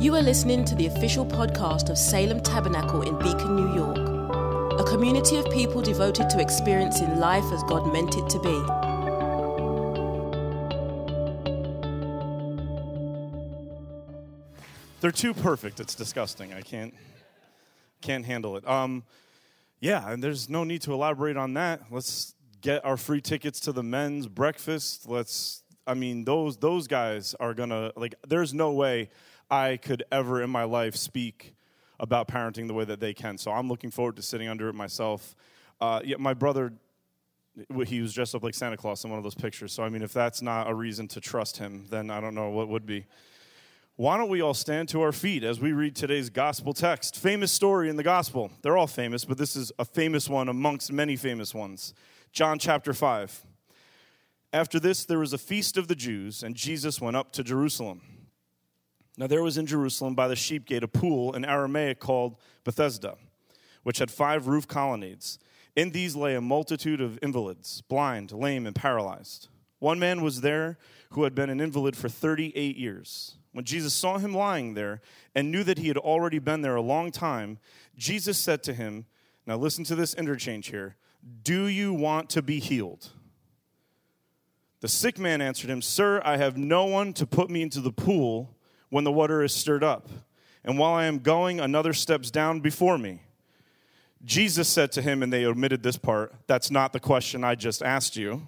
You are listening to the official podcast of Salem Tabernacle in Beacon, New York, a community of people devoted to experiencing life as God meant it to be. They're too perfect. It's disgusting. I can't can't handle it. Um, yeah, and there's no need to elaborate on that. Let's get our free tickets to the men's breakfast. Let's. I mean, those those guys are gonna like. There's no way I could ever in my life speak about parenting the way that they can. So I'm looking forward to sitting under it myself. Uh, yeah, my brother, he was dressed up like Santa Claus in one of those pictures. So I mean, if that's not a reason to trust him, then I don't know what would be. Why don't we all stand to our feet as we read today's gospel text? Famous story in the gospel. They're all famous, but this is a famous one amongst many famous ones. John chapter 5. After this, there was a feast of the Jews, and Jesus went up to Jerusalem. Now, there was in Jerusalem by the sheep gate a pool in Aramaic called Bethesda, which had five roof colonnades. In these lay a multitude of invalids, blind, lame, and paralyzed. One man was there who had been an invalid for 38 years. When Jesus saw him lying there and knew that he had already been there a long time, Jesus said to him, Now listen to this interchange here Do you want to be healed? The sick man answered him, Sir, I have no one to put me into the pool when the water is stirred up. And while I am going, another steps down before me. Jesus said to him, and they omitted this part, That's not the question I just asked you.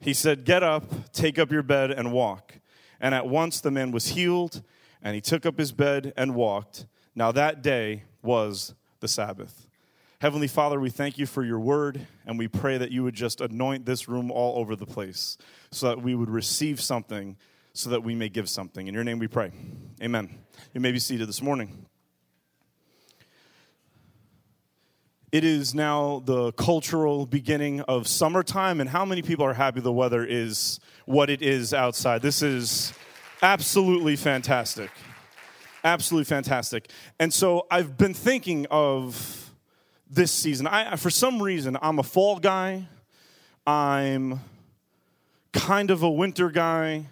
He said, Get up, take up your bed, and walk. And at once the man was healed, and he took up his bed and walked. Now that day was the Sabbath. Heavenly Father, we thank you for your word, and we pray that you would just anoint this room all over the place so that we would receive something, so that we may give something. In your name we pray. Amen. You may be seated this morning. It is now the cultural beginning of summertime, and how many people are happy the weather is what it is outside? This is absolutely fantastic. Absolutely fantastic. And so I've been thinking of this season. I, for some reason, I'm a fall guy, I'm kind of a winter guy.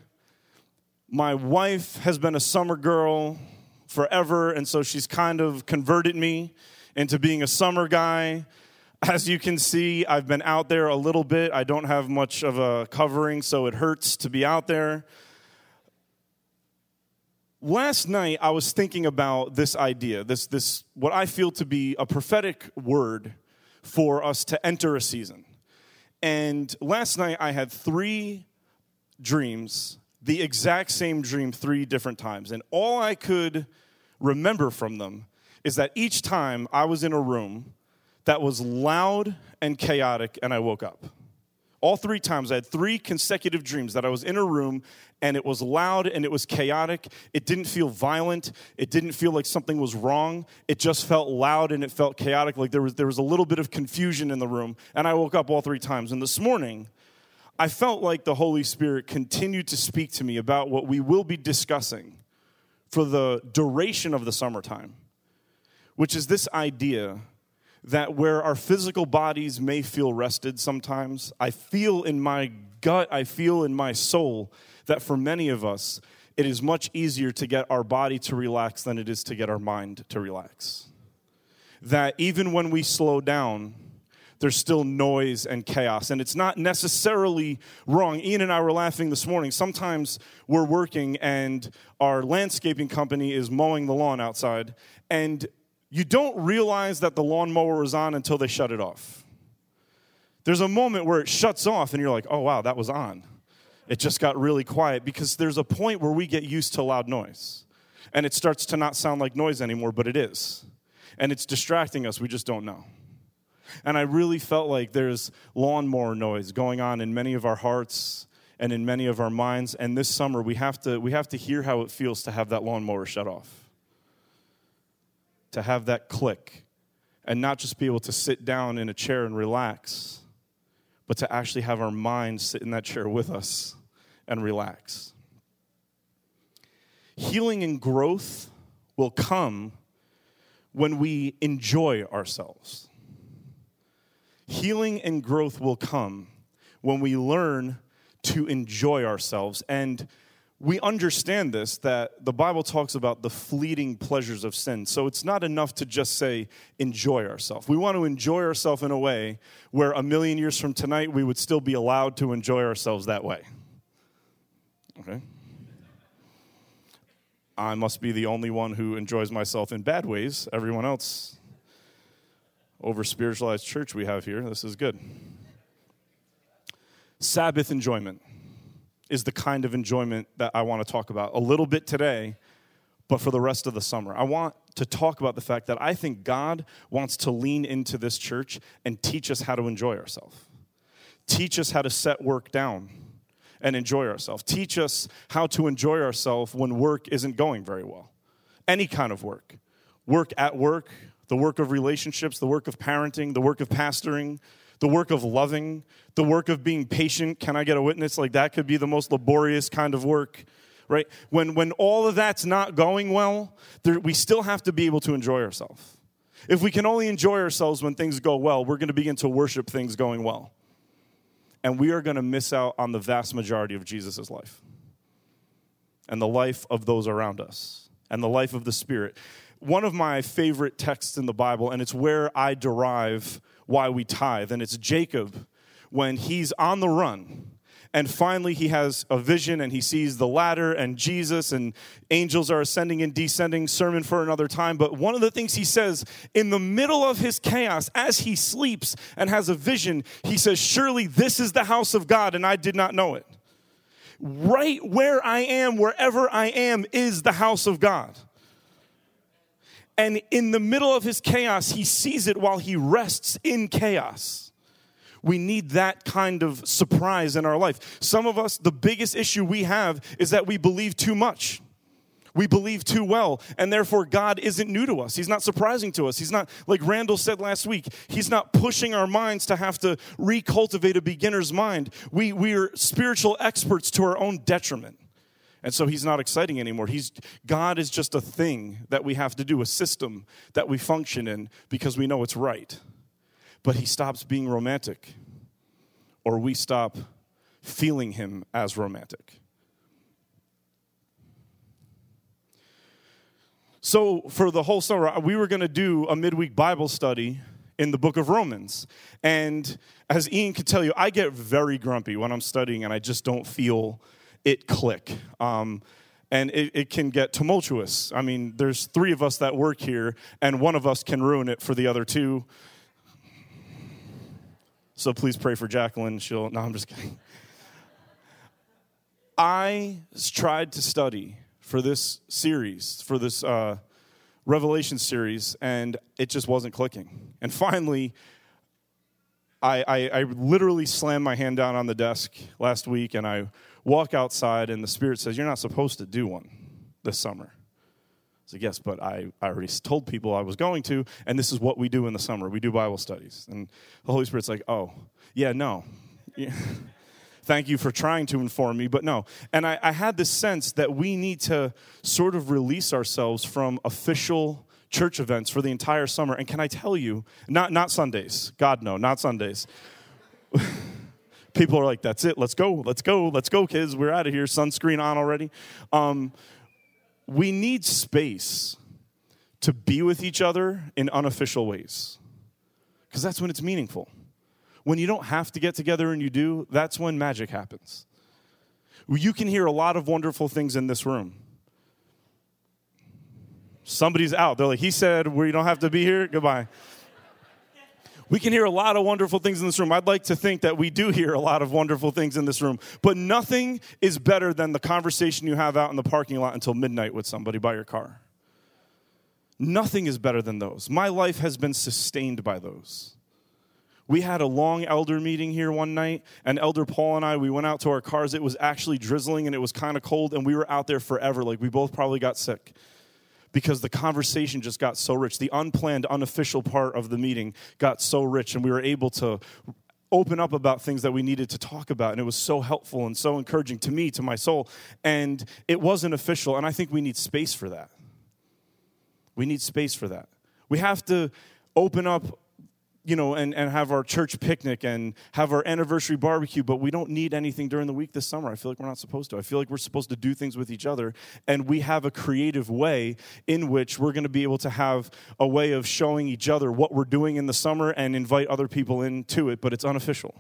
My wife has been a summer girl forever, and so she's kind of converted me into being a summer guy. As you can see, I've been out there a little bit. I don't have much of a covering, so it hurts to be out there. Last night, I was thinking about this idea, this, this what I feel to be a prophetic word for us to enter a season. And last night, I had three dreams, the exact same dream three different times. And all I could remember from them is that each time I was in a room that was loud and chaotic and I woke up. All three times I had three consecutive dreams that I was in a room and it was loud and it was chaotic. It didn't feel violent. It didn't feel like something was wrong. It just felt loud and it felt chaotic, like there was, there was a little bit of confusion in the room. And I woke up all three times. And this morning, I felt like the Holy Spirit continued to speak to me about what we will be discussing for the duration of the summertime which is this idea that where our physical bodies may feel rested sometimes, I feel in my gut, I feel in my soul that for many of us, it is much easier to get our body to relax than it is to get our mind to relax. That even when we slow down, there's still noise and chaos. And it's not necessarily wrong. Ian and I were laughing this morning. Sometimes we're working and our landscaping company is mowing the lawn outside, and you don't realize that the lawnmower is on until they shut it off. There's a moment where it shuts off and you're like, oh, wow, that was on. It just got really quiet because there's a point where we get used to loud noise and it starts to not sound like noise anymore, but it is. And it's distracting us, we just don't know. And I really felt like there's lawnmower noise going on in many of our hearts and in many of our minds. And this summer, we have to, we have to hear how it feels to have that lawnmower shut off to have that click and not just be able to sit down in a chair and relax, but to actually have our mind sit in that chair with us and relax. Healing and growth will come when we enjoy ourselves. Healing and growth will come when we learn to enjoy ourselves. And we understand this that the Bible talks about the fleeting pleasures of sin. So it's not enough to just say enjoy ourselves. We want to enjoy ourselves in a way where a million years from tonight we would still be allowed to enjoy ourselves that way. Okay? I must be the only one who enjoys myself in bad ways. Everyone else, over spiritualized church we have here, this is good. Sabbath enjoyment is the kind of enjoyment that I want to talk about a little bit today, but for the rest of the summer. I want to talk about the fact that I think God wants to lean into this church and teach us how to enjoy ourselves, teach us how to set work down and enjoy ourselves, teach us how to enjoy ourselves when work isn't going very well. Any kind of work work at work, the work of relationships, the work of parenting, the work of pastoring, the work of loving, the work of being patient. Can I get a witness? Like that could be the most laborious kind of work, right? When, when all of that's not going well, there, we still have to be able to enjoy ourselves. If we can only enjoy ourselves when things go well, we're going to begin to worship things going well. And we are going to miss out on the vast majority of Jesus' life and the life of those around us and the life of the Spirit. One of my favorite texts in the Bible, and it's where I derive why we tithe. And it's Jacob when he's on the run. And finally, he has a vision and he sees the ladder and Jesus and angels are ascending and descending. Sermon for another time. But one of the things he says in the middle of his chaos, as he sleeps and has a vision, he says, Surely this is the house of God, and I did not know it. Right where I am, wherever I am, is the house of God. And in the middle of his chaos, he sees it while he rests in chaos. We need that kind of surprise in our life. Some of us, the biggest issue we have is that we believe too much. We believe too well, and therefore God isn't new to us. He's not surprising to us. He's not, like Randall said last week, He's not pushing our minds to have to recultivate a beginner's mind. We, we are spiritual experts to our own detriment. And so he's not exciting anymore. He's, God is just a thing that we have to do, a system that we function in because we know it's right. But he stops being romantic, or we stop feeling him as romantic. So, for the whole summer, we were going to do a midweek Bible study in the book of Romans. And as Ian could tell you, I get very grumpy when I'm studying and I just don't feel it click. Um, and it, it, can get tumultuous. I mean, there's three of us that work here, and one of us can ruin it for the other two. So please pray for Jacqueline. She'll, no, I'm just kidding. I tried to study for this series, for this uh, Revelation series, and it just wasn't clicking. And finally, I, I, I literally slammed my hand down on the desk last week and I walk outside and the Spirit says, You're not supposed to do one this summer. I said, Yes, but I, I already told people I was going to, and this is what we do in the summer. We do Bible studies. And the Holy Spirit's like, Oh, yeah, no. Yeah. Thank you for trying to inform me, but no. And I, I had this sense that we need to sort of release ourselves from official church events for the entire summer. And can I tell you, not, not Sundays, God, no, not Sundays. people are like, that's it, let's go, let's go, let's go, kids, we're out of here, sunscreen on already. Um, we need space to be with each other in unofficial ways, because that's when it's meaningful. When you don't have to get together and you do, that's when magic happens. You can hear a lot of wonderful things in this room. Somebody's out. They're like, he said, we don't have to be here. Goodbye. We can hear a lot of wonderful things in this room. I'd like to think that we do hear a lot of wonderful things in this room, but nothing is better than the conversation you have out in the parking lot until midnight with somebody by your car. Nothing is better than those. My life has been sustained by those. We had a long elder meeting here one night, and Elder Paul and I, we went out to our cars. It was actually drizzling and it was kind of cold, and we were out there forever. Like we both probably got sick because the conversation just got so rich. The unplanned, unofficial part of the meeting got so rich, and we were able to open up about things that we needed to talk about. And it was so helpful and so encouraging to me, to my soul. And it wasn't official, and I think we need space for that. We need space for that. We have to open up you know, and, and have our church picnic and have our anniversary barbecue, but we don't need anything during the week this summer. I feel like we're not supposed to. I feel like we're supposed to do things with each other, and we have a creative way in which we're going to be able to have a way of showing each other what we're doing in the summer and invite other people into it, but it's unofficial.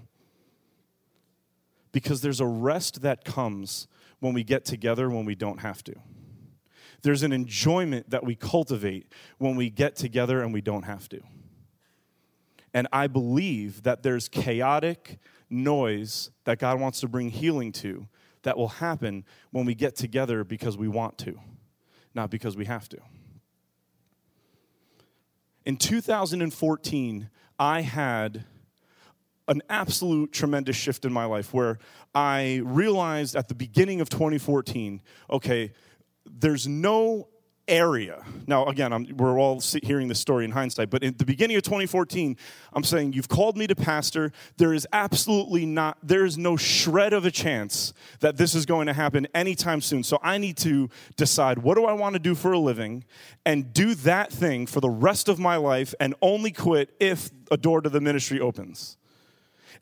Because there's a rest that comes when we get together when we don't have to. There's an enjoyment that we cultivate when we get together and we don't have to. And I believe that there's chaotic noise that God wants to bring healing to that will happen when we get together because we want to, not because we have to. In 2014, I had an absolute tremendous shift in my life where I realized at the beginning of 2014 okay, there's no area. Now, again, I'm, we're all hearing this story in hindsight, but in the beginning of 2014, I'm saying, You've called me to pastor. There is absolutely not, there is no shred of a chance that this is going to happen anytime soon. So I need to decide what do I want to do for a living and do that thing for the rest of my life and only quit if a door to the ministry opens.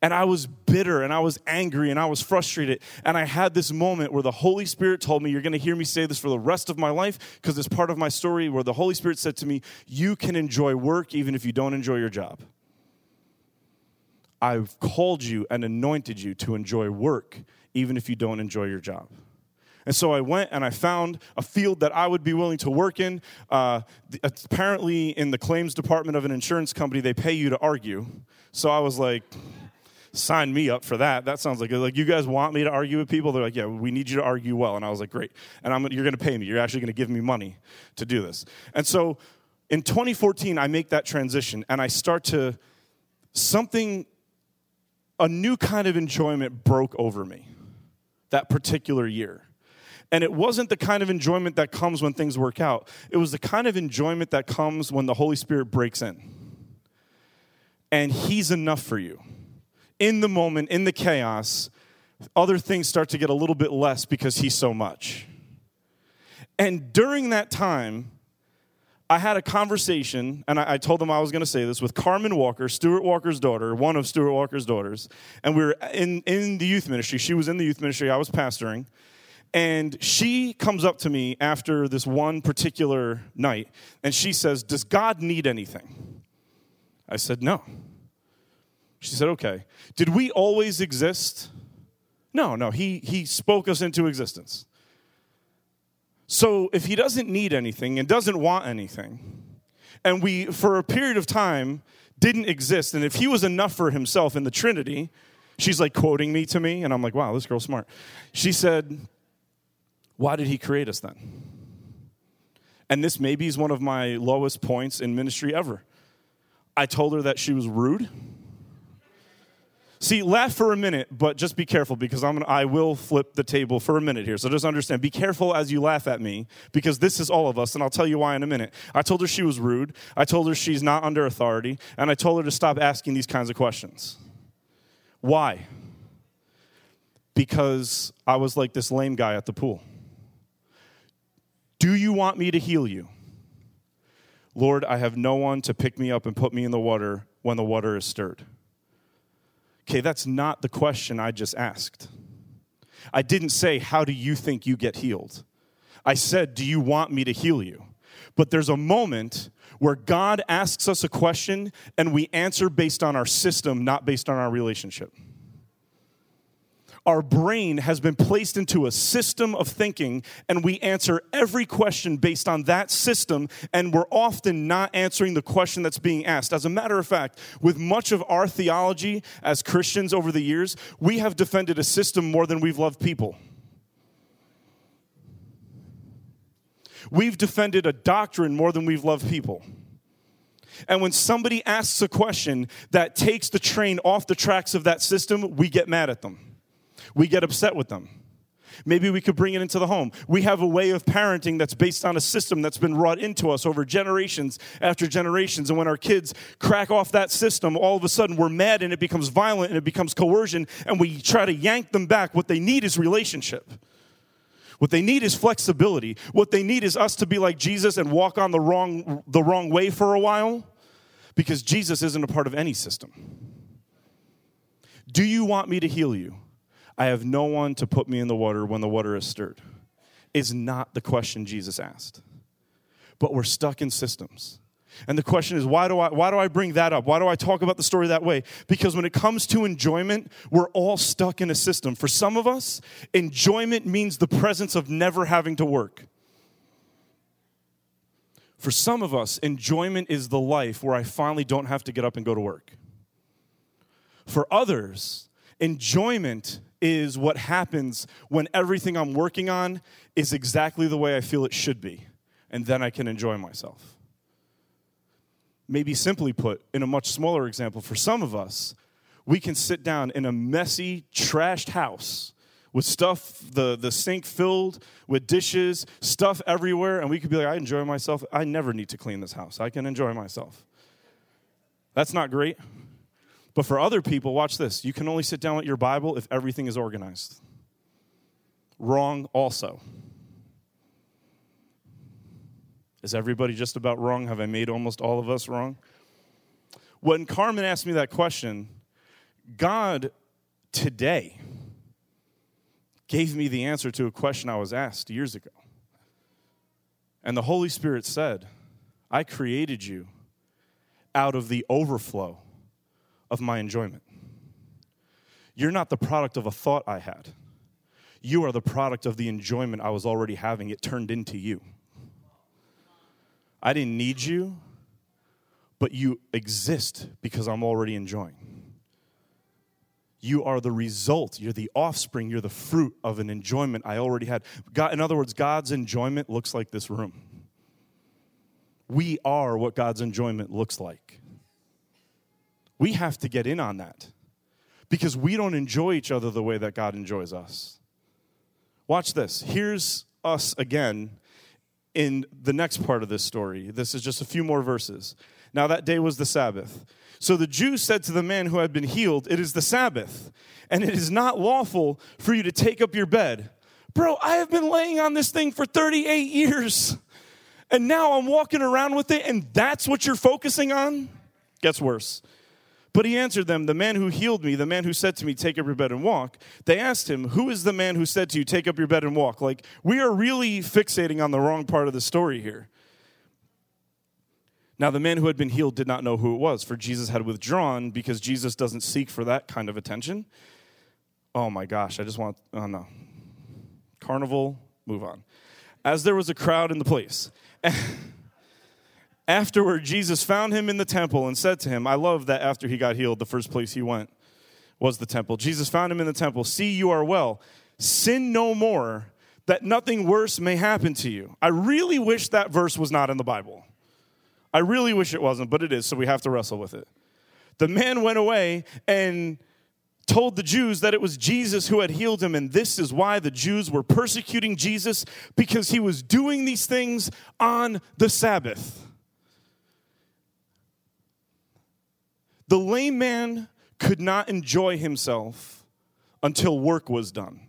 And I was bitter and I was angry and I was frustrated. And I had this moment where the Holy Spirit told me, You're going to hear me say this for the rest of my life because it's part of my story where the Holy Spirit said to me, You can enjoy work even if you don't enjoy your job. I've called you and anointed you to enjoy work even if you don't enjoy your job. And so I went and I found a field that I would be willing to work in. Uh, apparently, in the claims department of an insurance company, they pay you to argue. So I was like, sign me up for that. That sounds like like you guys want me to argue with people. They're like, yeah, we need you to argue well. And I was like, great. And I'm, you're going to pay me. You're actually going to give me money to do this. And so in 2014, I make that transition and I start to something, a new kind of enjoyment broke over me that particular year. And it wasn't the kind of enjoyment that comes when things work out. It was the kind of enjoyment that comes when the Holy Spirit breaks in. And He's enough for you in the moment, in the chaos, other things start to get a little bit less because he's so much. And during that time, I had a conversation, and I, told them I was going to say this with Carmen Walker, Stuart Walker's daughter, one of Stuart Walker's daughters. And we were in, in the youth ministry. She was in the youth ministry, I was pastoring. And she comes up to me after this one particular night, and she says, Does God need anything? I said, No. She said, Okay. Did we always exist? No, no. He, he spoke us into existence. So if he doesn't need anything and doesn't want anything, and we, for a period of time, didn't exist, and if he was enough for himself in the Trinity, she's like quoting me to me, and I'm like, wow, this girl's smart. She said, Why did he create us then? And this maybe is one of my lowest points in ministry ever. I told her that she was rude See, laugh for a minute, but just be careful because I'm gonna, I will flip the table for a minute here. So just understand, be careful as you laugh at me because this is all of us, and I'll tell you why in a minute. I told her she was rude. I told her she's not under authority, and I told her to stop asking these kinds of questions. Why? Because I was like this lame guy at the pool. Do you want me to heal you? Lord, I have no one to pick me up and put me in the water when the water is stirred. Okay, that's not the question I just asked. I didn't say, How do you think you get healed? I said, Do you want me to heal you? But there's a moment where God asks us a question and we answer based on our system, not based on our relationship our brain has been placed into a system of thinking, and we answer every question based on that system, and we're often not answering the question that's being asked. As a matter of fact, with much of our theology as Christians over the years, we have defended a system more than we've loved people. We've defended a doctrine more than we've loved people. And when somebody asks a question that takes the train off the tracks of that system, we get mad at them we get upset with them. Maybe we could bring it into the home. We have a way of parenting that's based on a system that's been wrought into us over generations after generations. And when our kids crack off that system, all of a sudden we're mad and it becomes violent and it becomes coercion and we try to yank them back. What they need is relationship. What they need is flexibility. What they need is us to be like Jesus and walk on the wrong, the wrong way for a while because Jesus isn't a part of any system. Do you want me to heal you? I have no one to put me in the water when the water is stirred. Is not the question Jesus asked. But we're stuck in systems. And the question is, why do, I, why do I bring that up? Why do I talk about the story that way? Because when it comes to enjoyment, we're all stuck in a system. For some of us, enjoyment means the presence of never having to work. For some of us, enjoyment is the life where I finally don't have to get up and go to work. For others, enjoyment is what happens when everything I'm working on is exactly the way I feel it should be, and then I can enjoy myself. Maybe simply put, in a much smaller example, for some of us, we can sit down in a messy, trashed house with stuff, the, the sink filled with dishes, stuff everywhere, and we could be like, I enjoy myself. I never need to clean this house. I can enjoy myself. That's not great. But for other people, watch this. You can only sit down with your Bible if everything is organized. Wrong, also. Is everybody just about wrong? Have I made almost all of us wrong? When Carmen asked me that question, God today gave me the answer to a question I was asked years ago. And the Holy Spirit said, I created you out of the overflow of my enjoyment. You're not the product of a thought I had. You are the product of the enjoyment I was already having. It turned into you. I didn't need you, but you exist because I'm already enjoying. You are the result, you're the offspring, you're the fruit of an enjoyment I already had. God, in other words, God's enjoyment looks like this room. We are what God's enjoyment looks like. We have to get in on that because we don't enjoy each other the way that God enjoys us. Watch this. Here's us again in the next part of this story. This is just a few more verses. Now, that day was the Sabbath. So the Jews said to the man who had been healed, It is the Sabbath, and it is not lawful for you to take up your bed. Bro, I have been laying on this thing for 38 years, and now I'm walking around with it, and that's what you're focusing on? Gets worse. But he answered them, The man who healed me, the man who said to me, Take up your bed and walk. They asked him, Who is the man who said to you, Take up your bed and walk? Like, we are really fixating on the wrong part of the story here. Now, the man who had been healed did not know who it was, for Jesus had withdrawn because Jesus doesn't seek for that kind of attention. Oh my gosh, I just want, oh no. Carnival, move on. As there was a crowd in the place. Afterward, Jesus found him in the temple and said to him, I love that after he got healed, the first place he went was the temple. Jesus found him in the temple. See, you are well. Sin no more, that nothing worse may happen to you. I really wish that verse was not in the Bible. I really wish it wasn't, but it is, so we have to wrestle with it. The man went away and told the Jews that it was Jesus who had healed him, and this is why the Jews were persecuting Jesus because he was doing these things on the Sabbath. The lame man could not enjoy himself until work was done.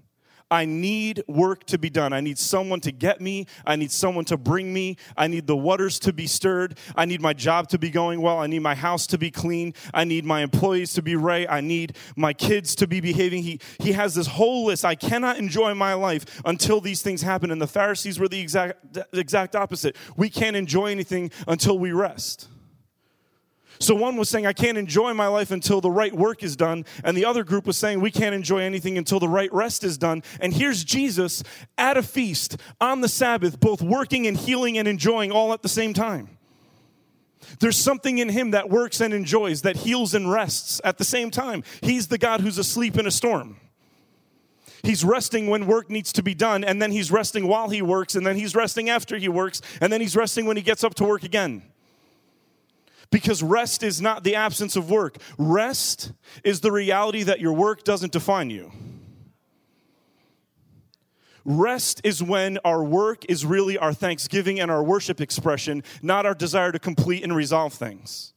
I need work to be done. I need someone to get me. I need someone to bring me. I need the waters to be stirred. I need my job to be going well. I need my house to be clean. I need my employees to be right. I need my kids to be behaving. He, he has this whole list. I cannot enjoy my life until these things happen. And the Pharisees were the exact, exact opposite. We can't enjoy anything until we rest. So one was saying, I can't enjoy my life until the right work is done. And the other group was saying, we can't enjoy anything until the right rest is done. And here's Jesus at a feast on the Sabbath, both working and healing and enjoying all at the same time. There's something in him that works and enjoys, that heals and rests at the same time. He's the God who's asleep in a storm. He's resting when work needs to be done, and then he's resting while he works, and then he's resting after he works, and then he's resting when he gets up to work again. Because rest is not the absence of work, rest is the reality that your work doesn't define you. Rest is when our work is really our thanksgiving and our worship expression, not our desire to complete and resolve things.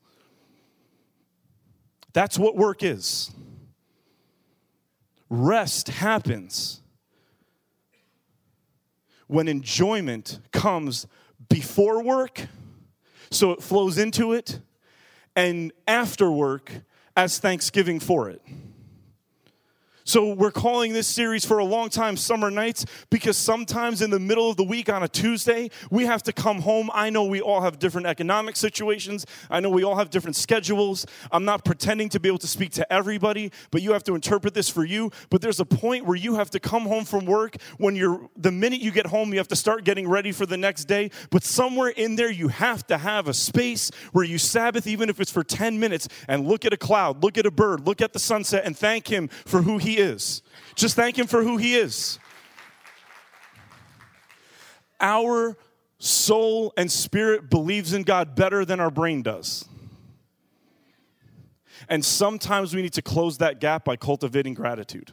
That's what work is. Rest happens when enjoyment comes before work, so it flows into it, and after work as thanksgiving for it. So, we're calling this series for a long time Summer Nights because sometimes in the middle of the week on a Tuesday, we have to come home. I know we all have different economic situations. I know we all have different schedules. I'm not pretending to be able to speak to everybody, but you have to interpret this for you. But there's a point where you have to come home from work when you're, the minute you get home, you have to start getting ready for the next day. But somewhere in there, you have to have a space where you Sabbath, even if it's for 10 minutes, and look at a cloud, look at a bird, look at the sunset, and thank Him for who Is. Just thank Him for who He is. Our soul and spirit believes in God better than our brain does. And sometimes we need to close that gap by cultivating gratitude.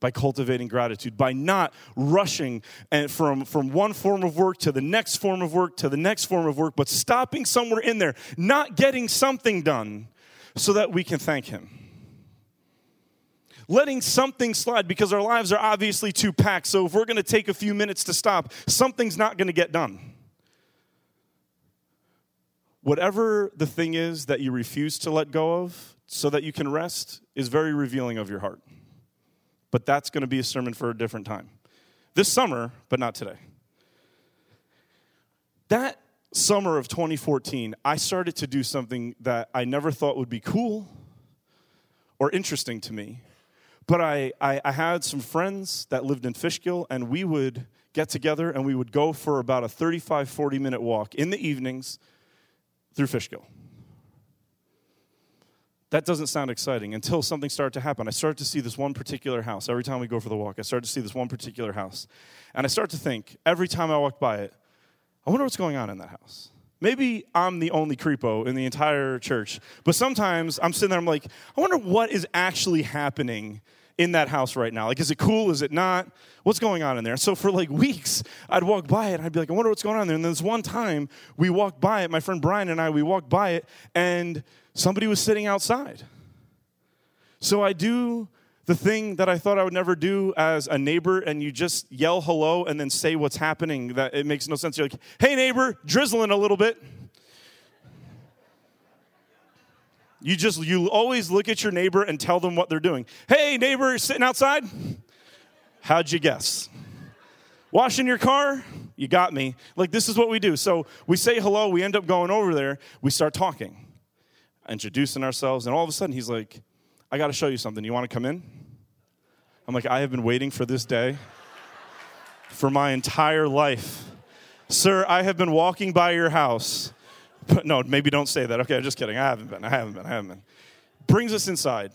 By cultivating gratitude, by not rushing and from, from one form of work to the next form of work to the next form of work, but stopping somewhere in there, not getting something done so that we can thank Him letting something slide because our lives are obviously too packed. So if we're going to take a few minutes to stop, something's not going to get done. Whatever the thing is that you refuse to let go of so that you can rest is very revealing of your heart. But that's going to be a sermon for a different time. This summer, but not today. That summer of 2014, I started to do something that I never thought would be cool or interesting to me. But I, I, I, had some friends that lived in Fishkill, and we would get together and we would go for about a 35, 40 minute walk in the evenings through Fishkill. That doesn't sound exciting until something started to happen. I started to see this one particular house. Every time we go for the walk, I started to see this one particular house. And I start to think, every time I walk by it, I wonder what's going on in that house. Maybe I'm the only creepo in the entire church, but sometimes I'm sitting there, I'm like, I wonder what is actually happening in that house right now. Like, is it cool? Is it not? What's going on in there? So for like weeks, I'd walk by it and I'd be like, I wonder what's going on there. And then this one time, we walked by it, my friend Brian and I, we walked by it, and somebody was sitting outside. So I do the thing that I thought I would never do as a neighbor, and you just yell hello and then say what's happening. That it makes no sense. You're like, hey, neighbor, drizzling a little bit. You just, you always look at your neighbor and tell them what they're doing. Hey, neighbor, sitting outside? How'd you guess? Washing your car? You got me. Like, this is what we do. So we say hello, we end up going over there, we start talking, introducing ourselves, and all of a sudden he's like, I got to show you something. You want to come in? I'm like, I have been waiting for this day for my entire life. Sir, I have been walking by your house. But no, maybe don't say that. Okay, I'm just kidding. I haven't been. I haven't been. I haven't been. Brings us inside.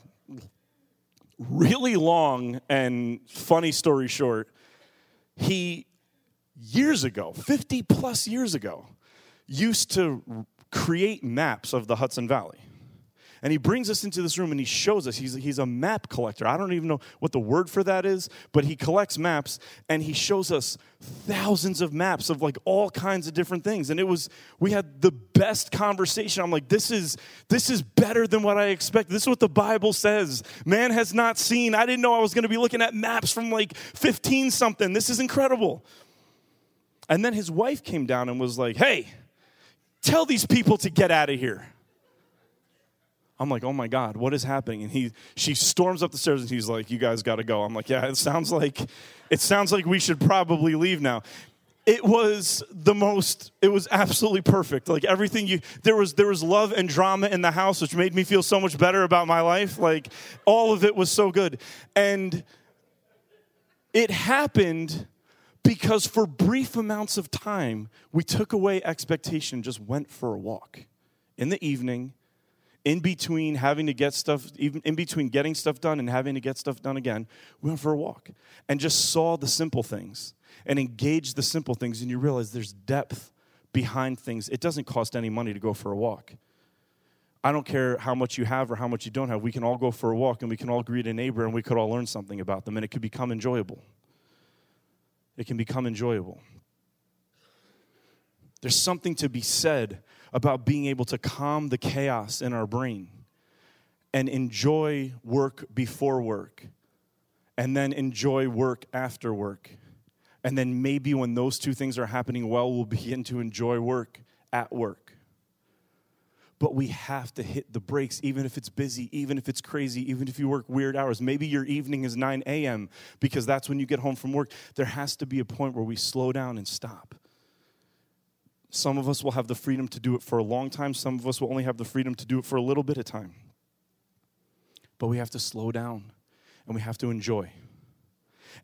Really long and funny story short, he years ago, 50 plus years ago, used to create maps of the Hudson Valley. And he brings us into this room and he shows us he's, he's a map collector. I don't even know what the word for that is, but he collects maps and he shows us thousands of maps of like all kinds of different things. And it was, we had the best conversation. I'm like, this is, this is better than what I expected. This is what the Bible says. Man has not seen. I didn't know I was going to be looking at maps from like 15 something. This is incredible. And then his wife came down and was like, hey, tell these people to get out of here. I'm like, oh my God, what is happening? And he, she storms up the stairs and he's like, you guys got to go. I'm like, yeah, it sounds like, it sounds like we should probably leave now. It was the most, it was absolutely perfect. Like everything you, there was, there was love and drama in the house, which made me feel so much better about my life. Like all of it was so good. And it happened because for brief amounts of time, we took away expectation, just went for a walk in the evening in between having to get stuff, even in between getting stuff done and having to get stuff done again, we went for a walk and just saw the simple things and engaged the simple things. And you realize there's depth behind things. It doesn't cost any money to go for a walk. I don't care how much you have or how much you don't have. We can all go for a walk and we can all greet a neighbor and we could all learn something about them and it could become enjoyable. It can become enjoyable. There's something to be said about being able to calm the chaos in our brain and enjoy work before work, and then enjoy work after work. And then maybe when those two things are happening well, we'll begin to enjoy work at work. But we have to hit the brakes, even if it's busy, even if it's crazy, even if you work weird hours. Maybe your evening is 9 a.m. because that's when you get home from work. There has to be a point where we slow down and stop. Some of us will have the freedom to do it for a long time, some of us will only have the freedom to do it for a little bit of time. But we have to slow down and we have to enjoy.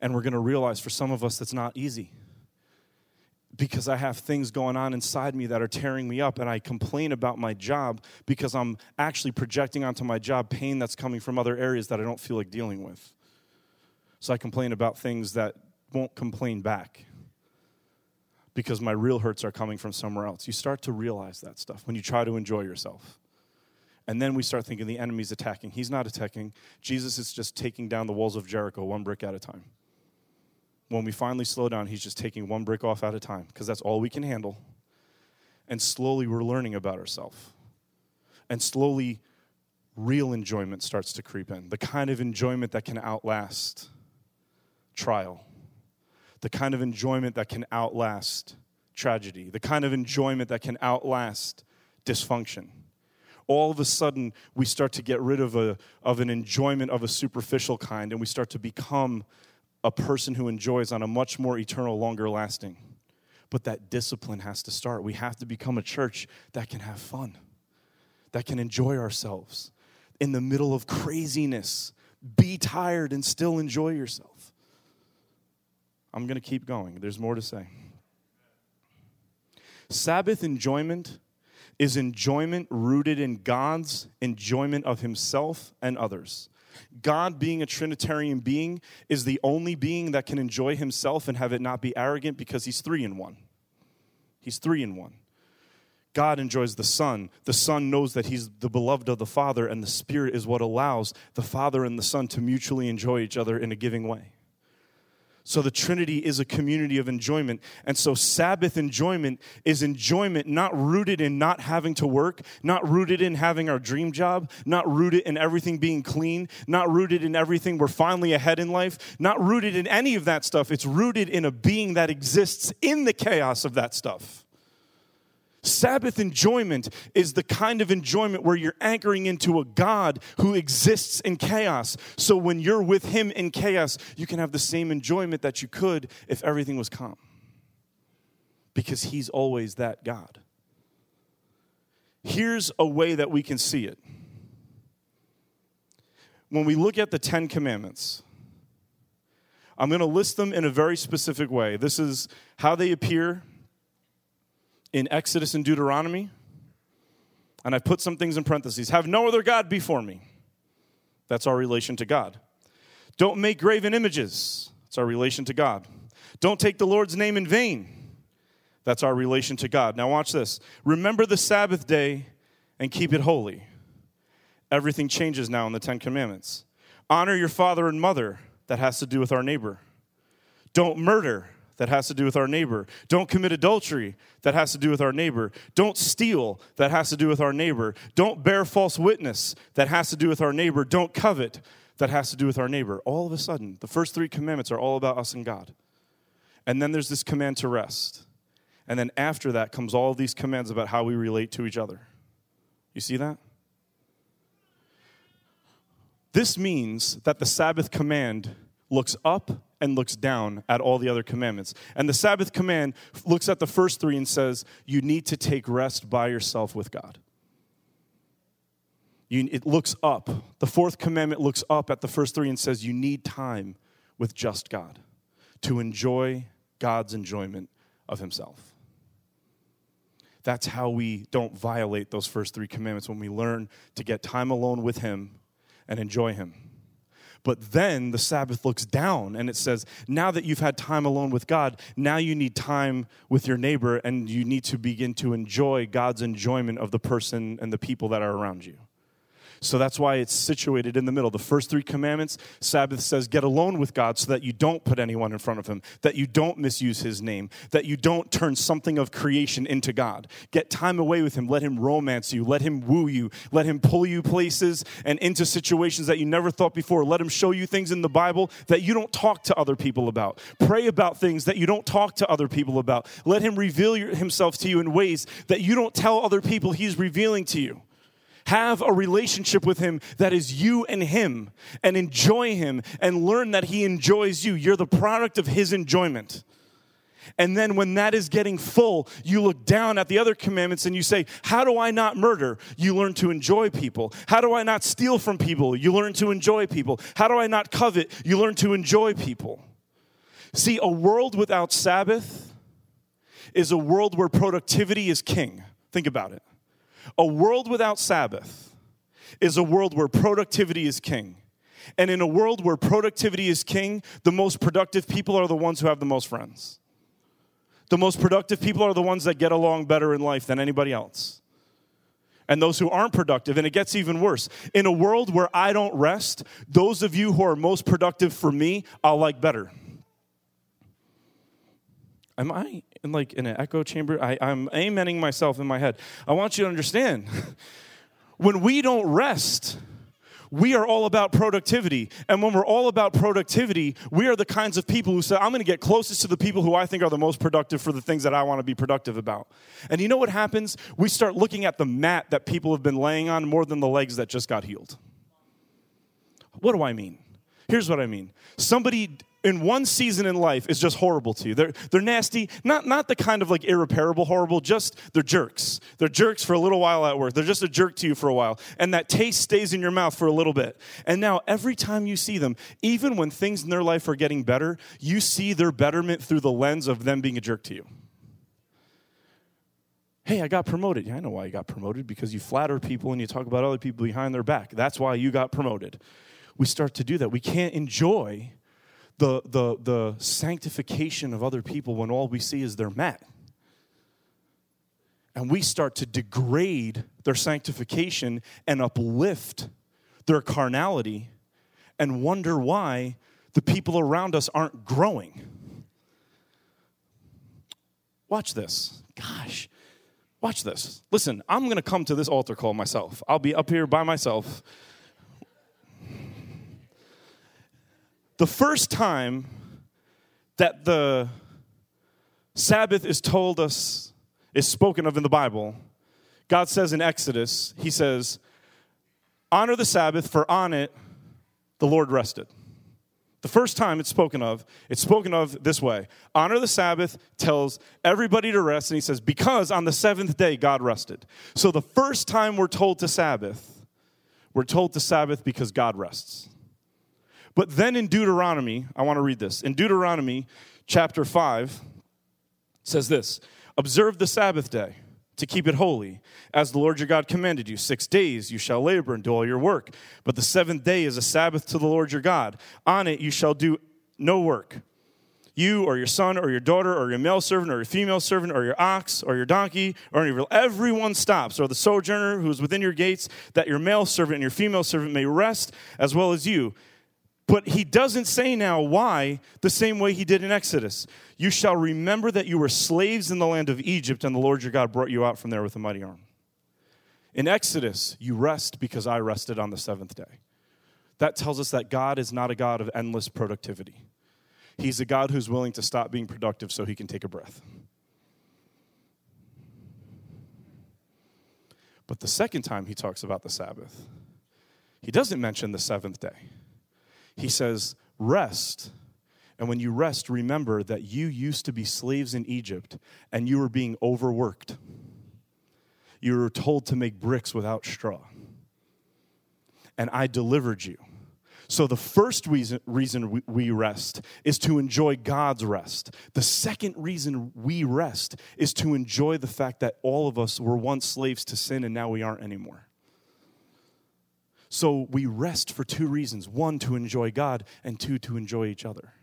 And we're going to realize for some of us that's not easy because I have things going on inside me that are tearing me up, and I complain about my job because I'm actually projecting onto my job pain that's coming from other areas that I don't feel like dealing with. So I complain about things that won't complain back because my real hurts are coming from somewhere else. You start to realize that stuff when you try to enjoy yourself. And then we start thinking the enemy's attacking. He's not attacking. Jesus is just taking down the walls of Jericho one brick at a time when we finally slow down, he's just taking one brick off at a time because that's all we can handle. And slowly we're learning about ourselves. And slowly real enjoyment starts to creep in the kind of enjoyment that can outlast trial, the kind of enjoyment that can outlast tragedy, the kind of enjoyment that can outlast dysfunction. All of a sudden, we start to get rid of, a, of an enjoyment of a superficial kind and we start to become a person who enjoys on a much more eternal, longer lasting. But that discipline has to start. We have to become a church that can have fun, that can enjoy ourselves in the middle of craziness. Be tired and still enjoy yourself. I'm going to keep going. There's more to say. Sabbath enjoyment is enjoyment rooted in God's enjoyment of Himself and others. God, being a Trinitarian being, is the only being that can enjoy himself and have it not be arrogant because he's three in one. He's three in one. God enjoys the Son. The Son knows that He's the beloved of the Father, and the Spirit is what allows the Father and the Son to mutually enjoy each other in a giving way. So the Trinity is a community of enjoyment. And so Sabbath enjoyment is enjoyment not rooted in not having to work, not rooted in having our dream job, not rooted in everything being clean, not rooted in everything we're finally ahead in life, not rooted in any of that stuff. It's rooted in a being that exists in the chaos of that stuff. Sabbath enjoyment is the kind of enjoyment where you're anchoring into a God who exists in chaos. So when you're with Him in chaos, you can have the same enjoyment that you could if everything was calm. Because He's always that God. Here's a way that we can see it. When we look at the Ten Commandments, I'm going to list them in a very specific way. This is how they appear in Exodus and Deuteronomy. And I've put some things in parentheses. Have no other God before me. That's our relation to God. Don't make graven images. That's our relation to God. Don't take the Lord's name in vain. That's our relation to God. Now, watch this. Remember the Sabbath day and keep it holy. Everything changes now in the Ten Commandments. Honor your father and mother. That has to do with our neighbor. Don't murder that has to do with our neighbor. Don't commit adultery, that has to do with our neighbor. Don't steal, that has to do with our neighbor. Don't bear false witness, that has to do with our neighbor. Don't covet, that has to do with our neighbor. All of a sudden, the first three commandments are all about us and God. And then there's this command to rest. And then after that comes all these commands about how we relate to each other. You see that? This means that the Sabbath command looks up and looks down at all the other commandments. And the Sabbath command looks at the first three and says, You need to take rest by yourself with God. You, it looks up. The fourth commandment looks up at the first three and says, You need time with just God to enjoy God's enjoyment of Himself. That's how we don't violate those first three commandments when we learn to get time alone with Him and enjoy Him. But then the Sabbath looks down and it says, now that you've had time alone with God, now you need time with your neighbor and you need to begin to enjoy God's enjoyment of the person and the people that are around you. So that's why it's situated in the middle. The first three commandments, Sabbath says, get alone with God so that you don't put anyone in front of him, that you don't misuse his name, that you don't turn something of creation into God. Get time away with him. Let him romance you. Let him woo you. Let him pull you places and into situations that you never thought before. Let him show you things in the Bible that you don't talk to other people about. Pray about things that you don't talk to other people about. Let him reveal himself to you in ways that you don't tell other people he's revealing to you. Have a relationship with Him that is you and Him and enjoy Him and learn that He enjoys you. You're the product of His enjoyment. And then when that is getting full, you look down at the other commandments and you say, How do I not murder? You learn to enjoy people. How do I not steal from people? You learn to enjoy people. How do I not covet? You learn to enjoy people. See, a world without Sabbath is a world where productivity is king. Think about it. A world without Sabbath is a world where productivity is king. And in a world where productivity is king, the most productive people are the ones who have the most friends. The most productive people are the ones that get along better in life than anybody else. And those who aren't productive, and it gets even worse. In a world where I don't rest, those of you who are most productive for me, I'll like better. Am I in like in an echo chamber? I, I'm amening myself in my head. I want you to understand when we don't rest, we are all about productivity. And when we're all about productivity, we are the kinds of people who say, I'm going to get closest to the people who I think are the most productive for the things that I want to be productive about. And you know what happens? We start looking at the mat that people have been laying on more than the legs that just got healed. What do I mean? Here's what I mean. Somebody in one season in life is just horrible to you. They're, they're nasty, not, not the kind of like irreparable horrible, just they're jerks. They're jerks for a little while at work. They're just a jerk to you for a while. And that taste stays in your mouth for a little bit. And now every time you see them, even when things in their life are getting better, you see their betterment through the lens of them being a jerk to you. Hey, I got promoted. Yeah, I know why you got promoted because you flatter people and you talk about other people behind their back. That's why you got promoted. We start to do that. We can't enjoy the, the, the sanctification of other people when all we see is they're met. And we start to degrade their sanctification and uplift their carnality and wonder why the people around us aren't growing. Watch this. Gosh, watch this. Listen, I'm going to come to this altar call myself. I'll be up here by myself the first time that the Sabbath is told us, is spoken of in the Bible, God says in Exodus, He says, Honor the Sabbath, for on it the Lord rested. The first time it's spoken of, it's spoken of this way Honor the Sabbath tells everybody to rest, and He says, Because on the seventh day God rested. So the first time we're told to Sabbath, we're told to Sabbath because God rests. But then in Deuteronomy, I want to read this. In Deuteronomy chapter 5, says this Observe the Sabbath day to keep it holy, as the Lord your God commanded you. Six days you shall labor and do all your work. But the seventh day is a Sabbath to the Lord your God. On it you shall do no work. You or your son or your daughter or your male servant or your female servant or your ox or your donkey or your, everyone stops, or the sojourner who is within your gates, that your male servant and your female servant may rest as well as you but he doesn't say now why the same way he did in Exodus. You shall remember that you were slaves in the land of Egypt, and the Lord your God brought you out from there with a mighty arm. In Exodus, you rest because I rested on the seventh day. That tells us that God is not a God of endless productivity. He's a God who's willing to stop being productive so he can take a breath. But the second time he talks about the Sabbath, he doesn't mention the seventh day. He says, Rest. And when you rest, remember that you used to be slaves in Egypt and you were being overworked. You were told to make bricks without straw. And I delivered you. So, the first reason, reason we rest is to enjoy God's rest. The second reason we rest is to enjoy the fact that all of us were once slaves to sin and now we aren't anymore. So we rest for two reasons one, to enjoy God, and two, to enjoy each other.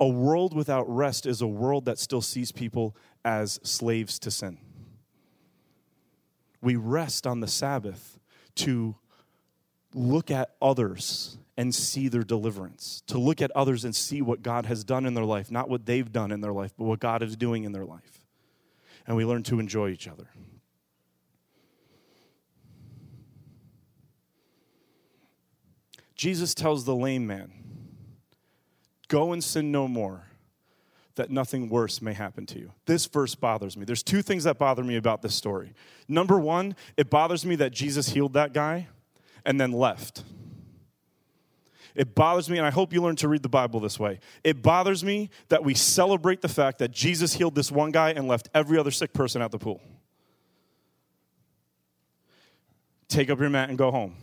A world without rest is a world that still sees people as slaves to sin. We rest on the Sabbath to look at others and see their deliverance, to look at others and see what God has done in their life, not what they've done in their life, but what God is doing in their life. And we learn to enjoy each other. Jesus tells the lame man, Go and sin no more, that nothing worse may happen to you. This verse bothers me. There's two things that bother me about this story. Number one, it bothers me that Jesus healed that guy and then left. It bothers me, and I hope you learn to read the Bible this way. It bothers me that we celebrate the fact that Jesus healed this one guy and left every other sick person at the pool. Take up your mat and go home.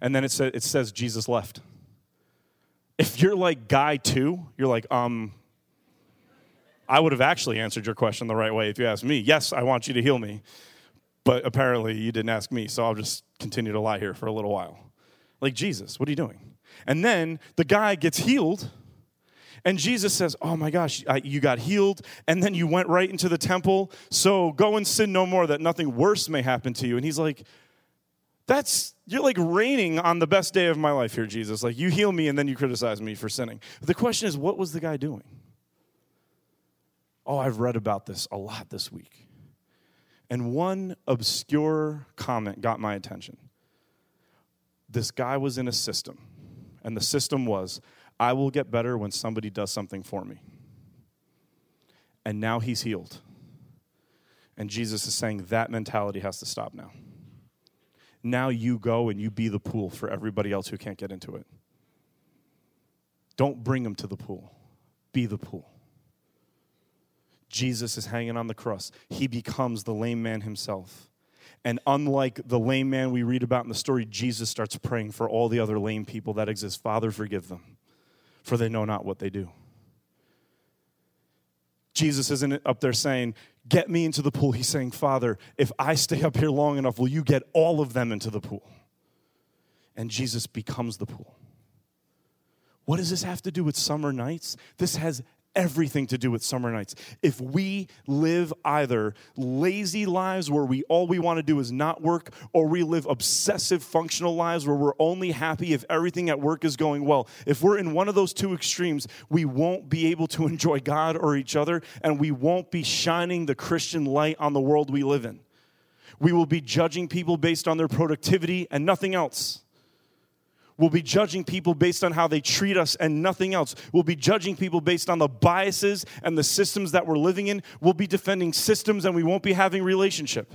And then it, sa- it says Jesus left. If you're like guy two, you're like, um, I would have actually answered your question the right way if you asked me. Yes, I want you to heal me. But apparently you didn't ask me, so I'll just continue to lie here for a little while. Like, Jesus, what are you doing? And then the guy gets healed, and Jesus says, Oh my gosh, I, you got healed, and then you went right into the temple, so go and sin no more, that nothing worse may happen to you. And he's like, that's you're like raining on the best day of my life here jesus like you heal me and then you criticize me for sinning but the question is what was the guy doing oh i've read about this a lot this week and one obscure comment got my attention this guy was in a system and the system was I will get better when somebody does something for me. And now he's healed. And Jesus is saying that mentality has to stop now. Now you go and you be the pool for everybody else who can't get into it. Don't bring them to the pool, be the pool. Jesus is hanging on the cross. He becomes the lame man himself. And unlike the lame man we read about in the story, Jesus starts praying for all the other lame people that exist. Father, forgive them, for they know not what they do. Jesus isn't up there saying, Get me into the pool. He's saying, Father, if I stay up here long enough, will you get all of them into the pool? And Jesus becomes the pool. What does this have to do with summer nights? This has everything to do with summer nights. If we live either lazy lives where we all we want to do is not work or we live obsessive functional lives where we're only happy if everything at work is going well. If we're in one of those two extremes, we won't be able to enjoy God or each other and we won't be shining the Christian light on the world we live in. We will be judging people based on their productivity and nothing else. We'll be judging people based on how they treat us and nothing else. We'll be judging people based on the biases and the systems that we're living in. We'll be defending systems and we won't be having relationship.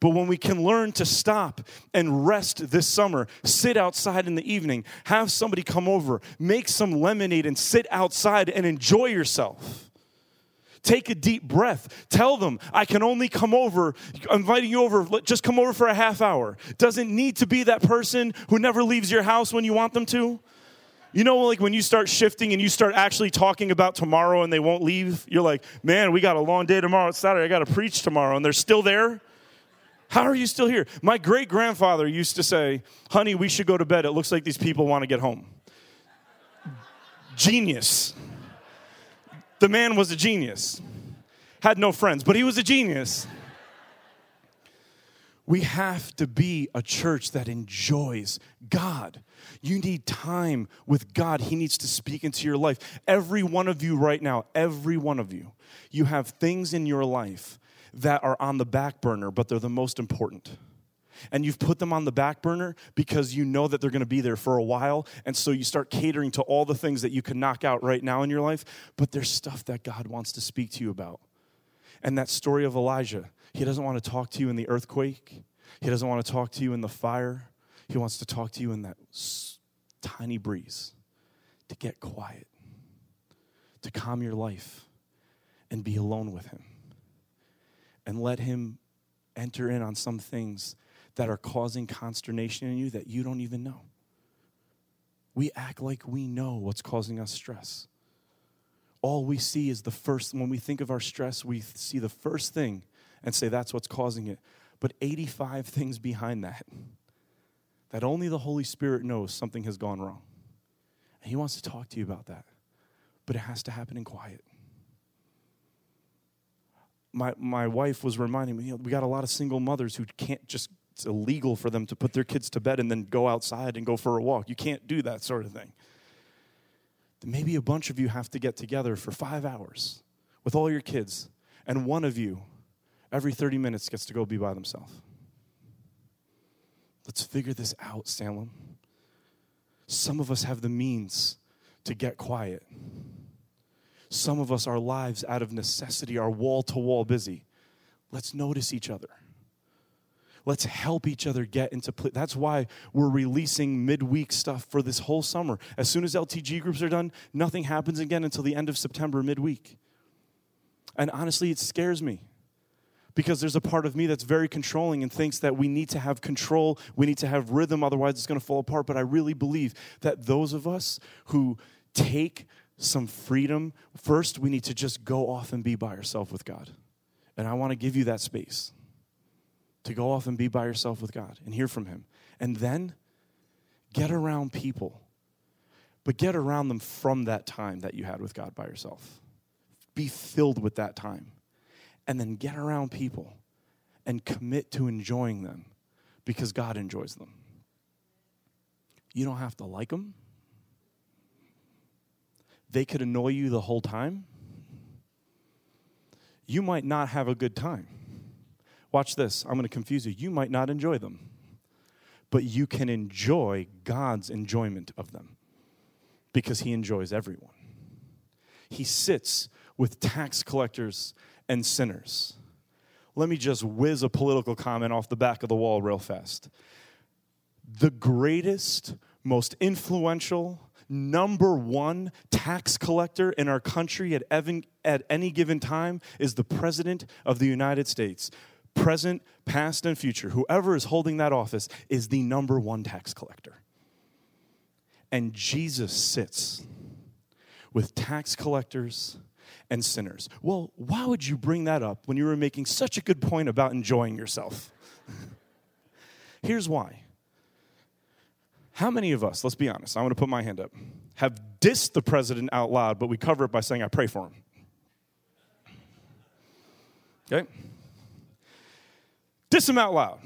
But when we can learn to stop and rest this summer, sit outside in the evening, have somebody come over, make some lemonade and sit outside and enjoy yourself. Take a deep breath. Tell them, I can only come over, inviting you over, just come over for a half hour. Doesn't need to be that person who never leaves your house when you want them to. You know, like when you start shifting and you start actually talking about tomorrow and they won't leave, you're like, man, we got a long day tomorrow. It's Saturday. I got to preach tomorrow. And they're still there. How are you still here? My great grandfather used to say, honey, we should go to bed. It looks like these people want to get home. Genius. The man was a genius. Had no friends, but he was a genius. We have to be a church that enjoys God. You need time with God. He needs to speak into your life. Every one of you, right now, every one of you, you have things in your life that are on the back burner, but they're the most important and you've put them on the back burner because you know that they're going to be there for a while. And so you start catering to all the things that you can knock out right now in your life. But there's stuff that God wants to speak to you about. And that story of Elijah, he doesn't want to talk to you in the earthquake, he doesn't want to talk to you in the fire. He wants to talk to you in that tiny breeze to get quiet, to calm your life, and be alone with Him. And let Him enter in on some things that are causing consternation in you that you don't even know. We act like we know what's causing us stress. All we see is the first, when we think of our stress, we see the first thing and say that's what's causing it. But 85 things behind that, that only the Holy Spirit knows something has gone wrong. And He wants to talk to you about that. But it has to happen in quiet. My, my wife was reminding me, you know, we got a lot of single mothers who can't just it's illegal for them to put their kids to bed and then go outside and go for a walk. You can't do that sort of thing. Then maybe a bunch of you have to get together for five hours with all your kids, and one of you every 30 minutes gets to go be by themselves. Let's figure this out, Salem. Some of us have the means to get quiet. Some of us, our lives out of necessity are wall to wall busy. Let's notice each other. Let's help each other get into place. That's why we're releasing midweek stuff for this whole summer. As soon as LTG groups are done, nothing happens again until the end of September, midweek. And honestly, it scares me because there's a part of me that's very controlling and thinks that we need to have control, we need to have rhythm, otherwise it's going to fall apart. But I really believe that those of us who take some freedom, first, we need to just go off and be by ourselves with God. And I want to give you that space to go off and be by yourself with God and hear from Him. And then get around people, but get around them from that time that you had with God by yourself. Be filled with that time. And then get around people and commit to enjoying them because God enjoys them. You don't have to like them. They could annoy you the whole time. You might not have a good time. Watch this. I'm going to confuse you. You might not enjoy them, but you can enjoy God's enjoyment of them because He enjoys everyone. He sits with tax collectors and sinners. Let me just whiz a political comment off the back of the wall real fast. The greatest, most influential, number one tax collector in our country at, at any given time is the President of the United States. Present, past, and future, whoever is holding that office is the number one tax collector. And Jesus sits with tax collectors and sinners. Well, why would you bring that up when you were making such a good point about enjoying yourself? Here's why. How many of us, let's be honest, I want to put my hand up, have dissed the president out loud, but we cover it by saying, I pray for him? Okay? Diss him out loud.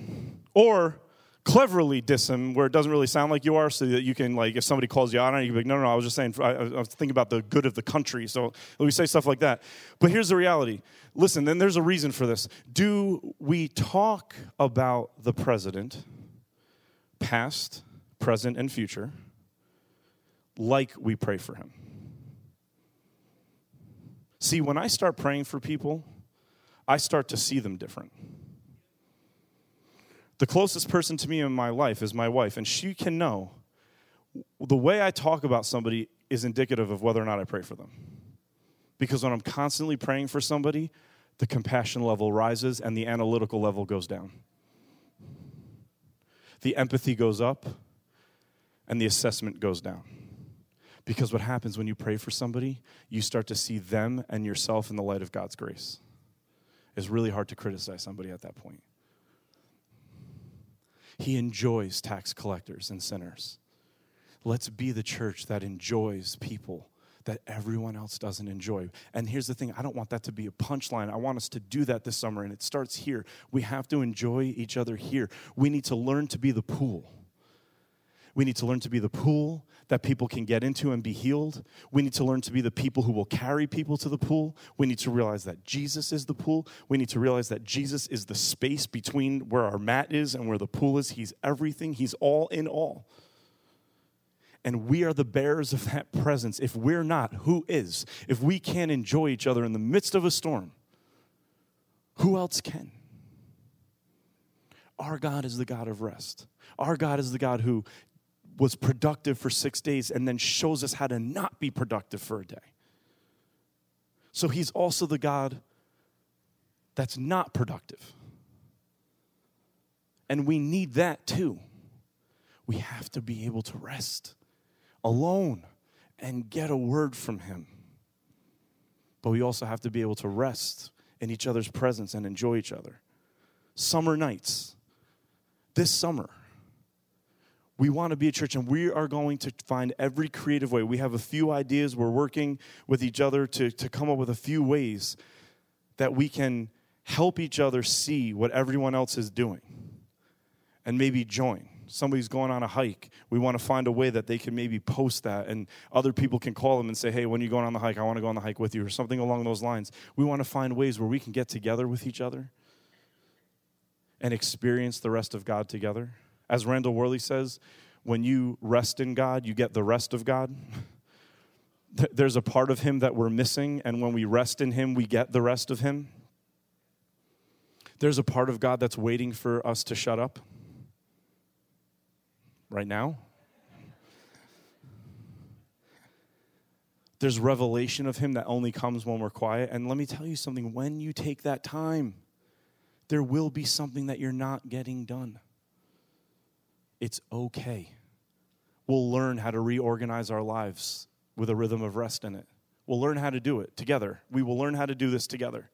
Or cleverly diss him where it doesn't really sound like you are so that you can like if somebody calls you out on it you can be like no no no i was just saying I, I, was thinking about the good of the country. So we say stuff like that. But here's the reality. Listen then there's a reason for this. Do we talk about the president past present and future like we pray for him? See when i start praying for people i start to see them different the closest person to me in my life is my wife, and she can know the way I talk about somebody is indicative of whether or not I pray for them. Because when I'm constantly praying for somebody, the compassion level rises and the analytical level goes down. The empathy goes up and the assessment goes down. Because what happens when you pray for somebody, you start to see them and yourself in the light of God's grace. It's really hard to criticize somebody at that point. He enjoys tax collectors and sinners. Let's be the church that enjoys people that everyone else doesn't enjoy. And here's the thing I don't want that to be a punchline. I want us to do that this summer, and it starts here. We have to enjoy each other here. We need to learn to be the pool. We need to learn to be the pool that people can get into and be healed. We need to learn to be the people who will carry people to the pool. We need to realize that Jesus is the pool. We need to realize that Jesus is the space between where our mat is and where the pool is. He's everything, He's all in all. And we are the bearers of that presence. If we're not, who is? If we can't enjoy each other in the midst of a storm, who else can? Our God is the God of rest. Our God is the God who was productive for six days and then shows us how to not be productive for a day. So he's also the God that's not productive. And we need that too. We have to be able to rest alone and get a word from him. But we also have to be able to rest in each other's presence and enjoy each other. Summer nights, this summer, we want to be a church and we are going to find every creative way. We have a few ideas. We're working with each other to, to come up with a few ways that we can help each other see what everyone else is doing. and maybe join. Somebody's going on a hike. We want to find a way that they can maybe post that and other people can call them and say, hey, when you're going on the hike, I want to go on the hike with you, or something along those lines. We want to find ways where we can get together with each other and experience the rest of God together. As Randall Worley says, when you rest in God, you get the rest of God. There's a part of Him that we're missing, and when we rest in Him, we get the rest of Him. There's a part of God that's waiting for us to shut up right now. There's revelation of Him that only comes when we're quiet. And let me tell you something when you take that time, there will be something that you're not getting done. It's okay. We'll learn how to reorganize our lives with a rhythm of rest in it. We'll learn how to do it together. We will learn how to do this together.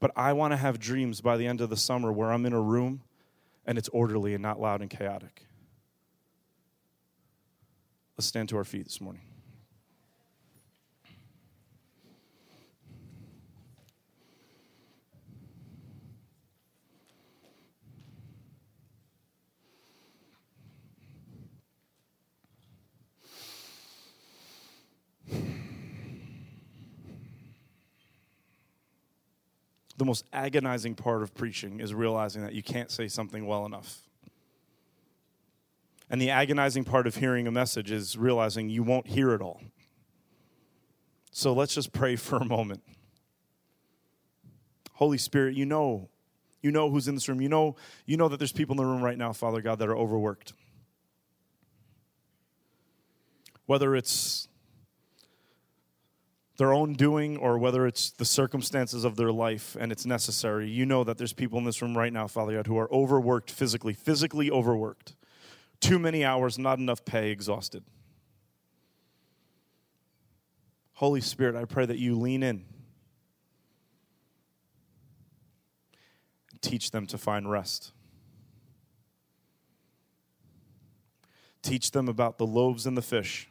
But I want to have dreams by the end of the summer where I'm in a room and it's orderly and not loud and chaotic. Let's stand to our feet this morning. The most agonizing part of preaching is realizing that you can't say something well enough. And the agonizing part of hearing a message is realizing you won't hear it all. So let's just pray for a moment. Holy Spirit, you know, you know who's in this room. You know, you know that there's people in the room right now, Father God, that are overworked. Whether it's their own doing or whether it's the circumstances of their life and it's necessary, you know that there's people in this room right now, Father God, who are overworked physically, physically overworked. Too many hours, not enough pay, exhausted. Holy Spirit, I pray that you lean in. Teach them to find rest. Teach them about the loaves and the fish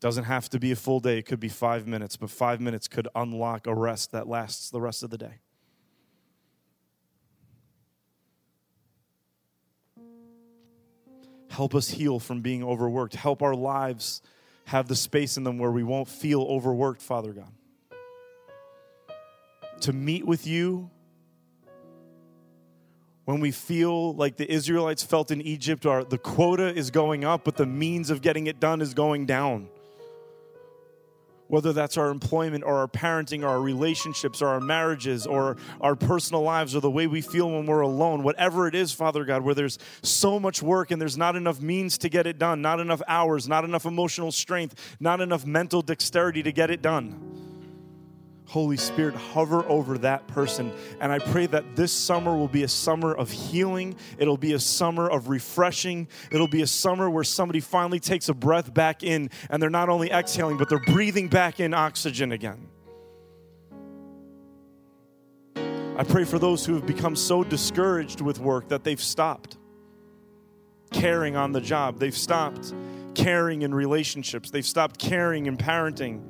doesn't have to be a full day, it could be five minutes, but five minutes could unlock a rest that lasts the rest of the day. Help us heal from being overworked. Help our lives have the space in them where we won't feel overworked, Father God. To meet with you when we feel like the Israelites felt in Egypt, our, the quota is going up, but the means of getting it done is going down whether that's our employment or our parenting or our relationships or our marriages or our personal lives or the way we feel when we're alone, whatever it is, Father God, where there's so much work and there's not enough means to get it done, not enough hours, not enough emotional strength, not enough mental dexterity to get it done. Holy Spirit, hover over that person. And I pray that this summer will be a summer of healing. It'll be a summer of refreshing. It'll be a summer where somebody finally takes a breath back in and they're not only exhaling, but they're breathing back in oxygen again. I pray for those who have become so discouraged with work that they've stopped caring on the job. They've stopped caring in relationships. They've stopped caring in parenting.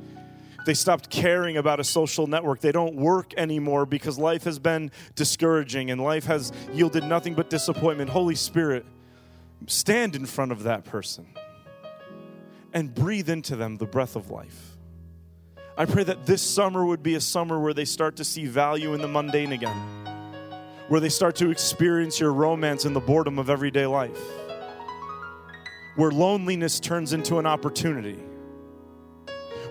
They stopped caring about a social network. They don't work anymore because life has been discouraging and life has yielded nothing but disappointment. Holy Spirit, stand in front of that person and breathe into them the breath of life. I pray that this summer would be a summer where they start to see value in the mundane again, where they start to experience your romance in the boredom of everyday life, where loneliness turns into an opportunity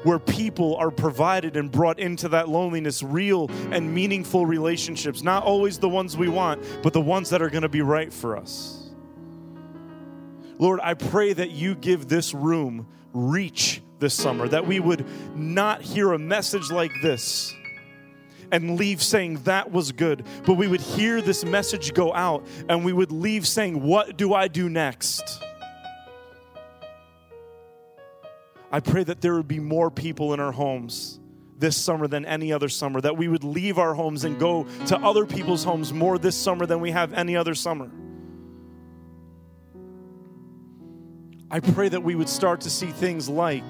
where people are provided and brought into that loneliness, real and meaningful relationships, not always the ones we want, but the ones that are going to be right for us. Lord, I pray that you give this room reach this summer, that we would not hear a message like this and leave saying that was good, but we would hear this message go out and we would leave saying, What do I do next? I pray that there would be more people in our homes this summer than any other summer, that we would leave our homes and go to other people's homes more this summer than we have any other summer. I pray that we would start to see things like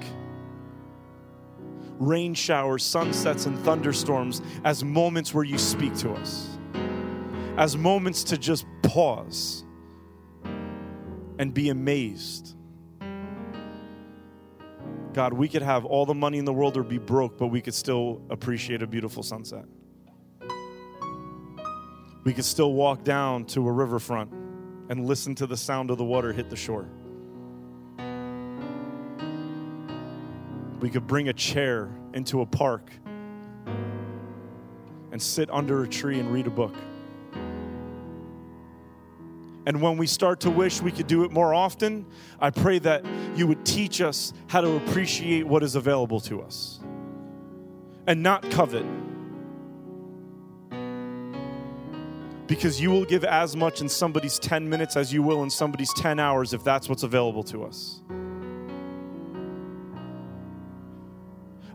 rain showers, sunsets, and thunderstorms as moments where you speak to us as moments to just pause and be amazed. God, we could have all the money in the world or be broke, but we could still appreciate a beautiful sunset. We could still walk down to a riverfront and listen to the sound of the water hit the shore. We could bring a chair into a park and sit under a tree and read a book. And when we start to wish we could do it more often, I pray that you would teach us how to appreciate what is available to us and not covet. Because you will give as much in somebody's 10 minutes as you will in somebody's 10 hours if that's what's available to us.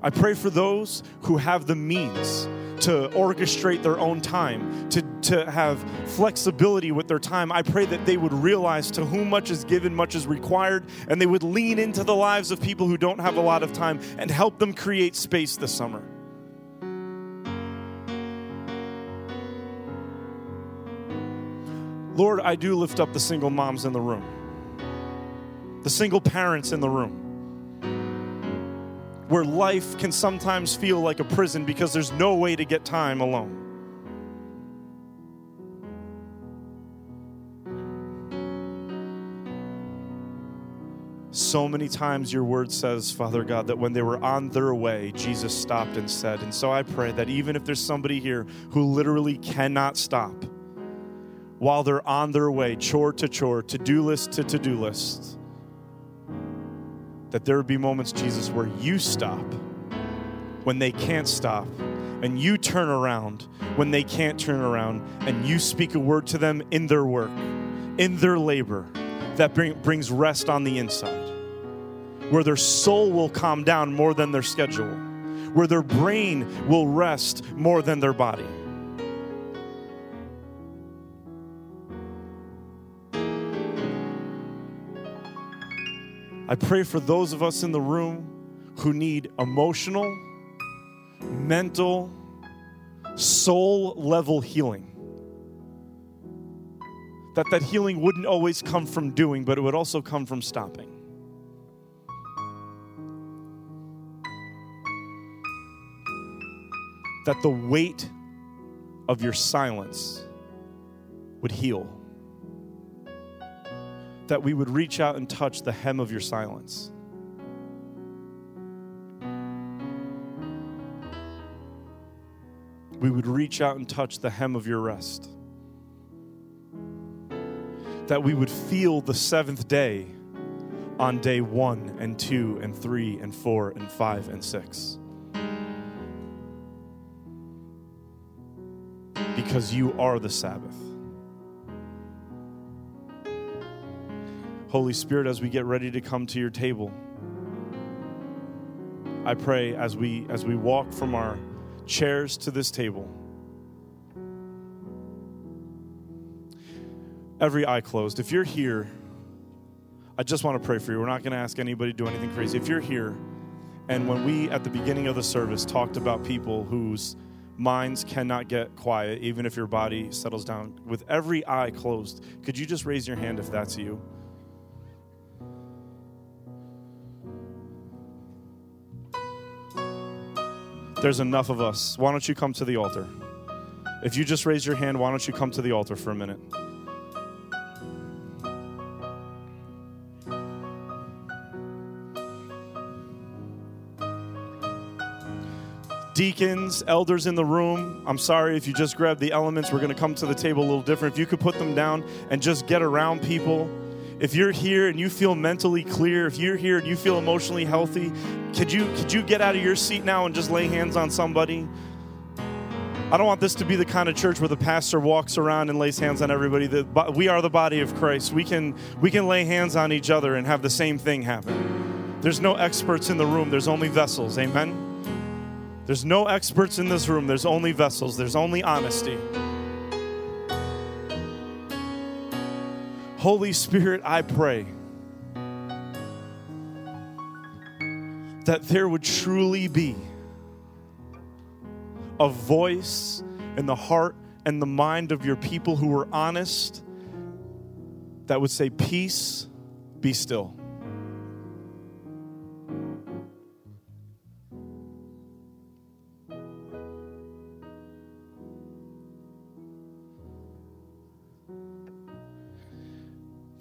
I pray for those who have the means to orchestrate their own time, to, to have flexibility with their time. I pray that they would realize to whom much is given, much is required, and they would lean into the lives of people who don't have a lot of time and help them create space this summer. Lord, I do lift up the single moms in the room, the single parents in the room where life can sometimes feel like a prison because there's no way to get time alone. So many times your word says, Father God, that when they were on their way, Jesus stopped and said. And so I pray that even if there's somebody here who literally cannot stop while they're on their way, chore to chore, to do list to to do list, that there would be moments, Jesus, where you stop when they can't stop, and you turn around when they can't turn around, and you speak a word to them in their work, in their labor, that bring, brings rest on the inside, where their soul will calm down more than their schedule, where their brain will rest more than their body. I pray for those of us in the room who need emotional, mental, soul level healing. That that healing wouldn't always come from doing, but it would also come from stopping. That the weight of your silence would heal that we would reach out and touch the hem of your silence. We would reach out and touch the hem of your rest. That we would feel the seventh day on day one and two and three and four and five and six. Because you are the Sabbath. Holy Spirit, as we get ready to come to your table, I pray as we as we walk from our chairs to this table, every eye closed. If you're here, I just want to pray for you. We're not going to ask anybody to do anything crazy. If you're here, and when we at the beginning of the service talked about people whose minds cannot get quiet, even if your body settles down, with every eye closed, could you just raise your hand if that's you? There's enough of us. Why don't you come to the altar? If you just raise your hand, why don't you come to the altar for a minute? Deacons, elders in the room, I'm sorry if you just grabbed the elements. We're going to come to the table a little different. If you could put them down and just get around people if you're here and you feel mentally clear, if you're here and you feel emotionally healthy, could you could you get out of your seat now and just lay hands on somebody? I don't want this to be the kind of church where the pastor walks around and lays hands on everybody. That we are the body of Christ. We can we can lay hands on each other and have the same thing happen. There's no experts in the room. There's only vessels. Amen. There's no experts in this room. There's only vessels. There's only honesty. Holy Spirit, I pray that there would truly be a voice in the heart and the mind of your people who are honest that would say, Peace, be still.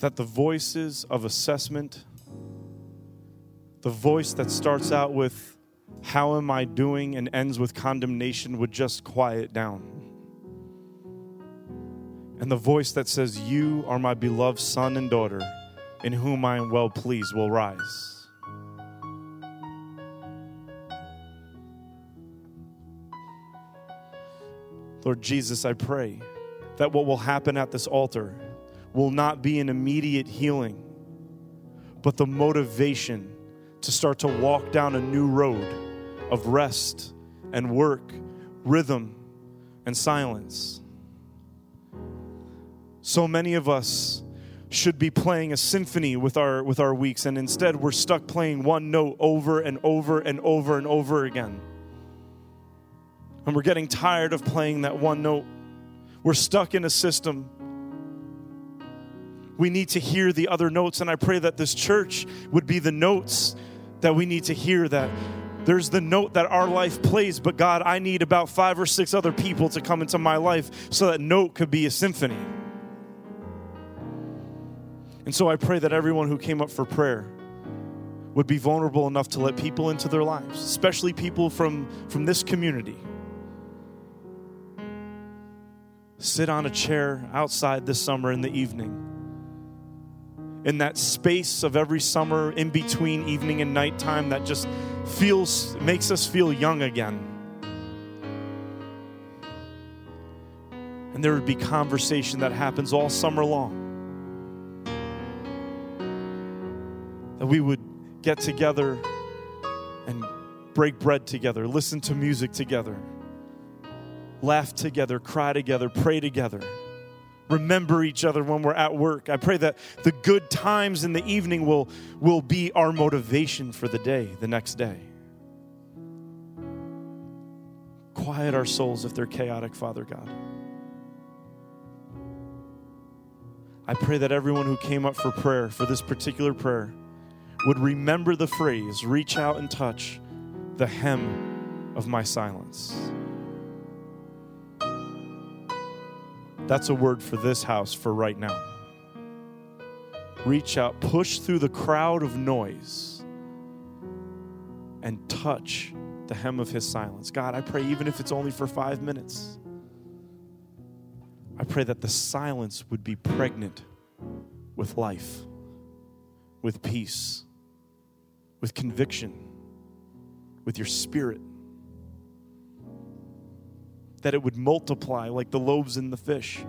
That the voices of assessment, the voice that starts out with, How am I doing? and ends with condemnation would just quiet down. And the voice that says, You are my beloved son and daughter, in whom I am well pleased, will rise. Lord Jesus, I pray that what will happen at this altar will not be an immediate healing, but the motivation to start to walk down a new road of rest and work, rhythm and silence. So many of us should be playing a symphony with our with our weeks and instead we're stuck playing one note over and over and over and over again. And we're getting tired of playing that one note. We're stuck in a system. We need to hear the other notes and I pray that this church would be the notes that we need to hear that there's the note that our life plays, but God, I need about five or six other people to come into my life so that note could be a symphony. And so I pray that everyone who came up for prayer would be vulnerable enough to let people into their lives, especially people from, from this community. Sit on a chair outside this summer in the evening. In that space of every summer in between evening and nighttime that just feels makes us feel young again. And there would be conversation that happens all summer long. that we would get together and break bread together, listen to music together, laugh together, cry together, pray together, remember each other when we're at work. I pray that the good times in the evening will, will be our motivation for the day, the next day. Quiet our souls if they're chaotic, Father God. I pray that everyone who came up for prayer, for this particular prayer, would remember the phrase reach out and touch the hem of my silence. That's a word for this house for right now. Reach out, push through the crowd of noise, and touch the hem of his silence. God, I pray, even if it's only for five minutes, I pray that the silence would be pregnant with life, with peace with conviction, with your spirit. That it would multiply like the loaves and the fish,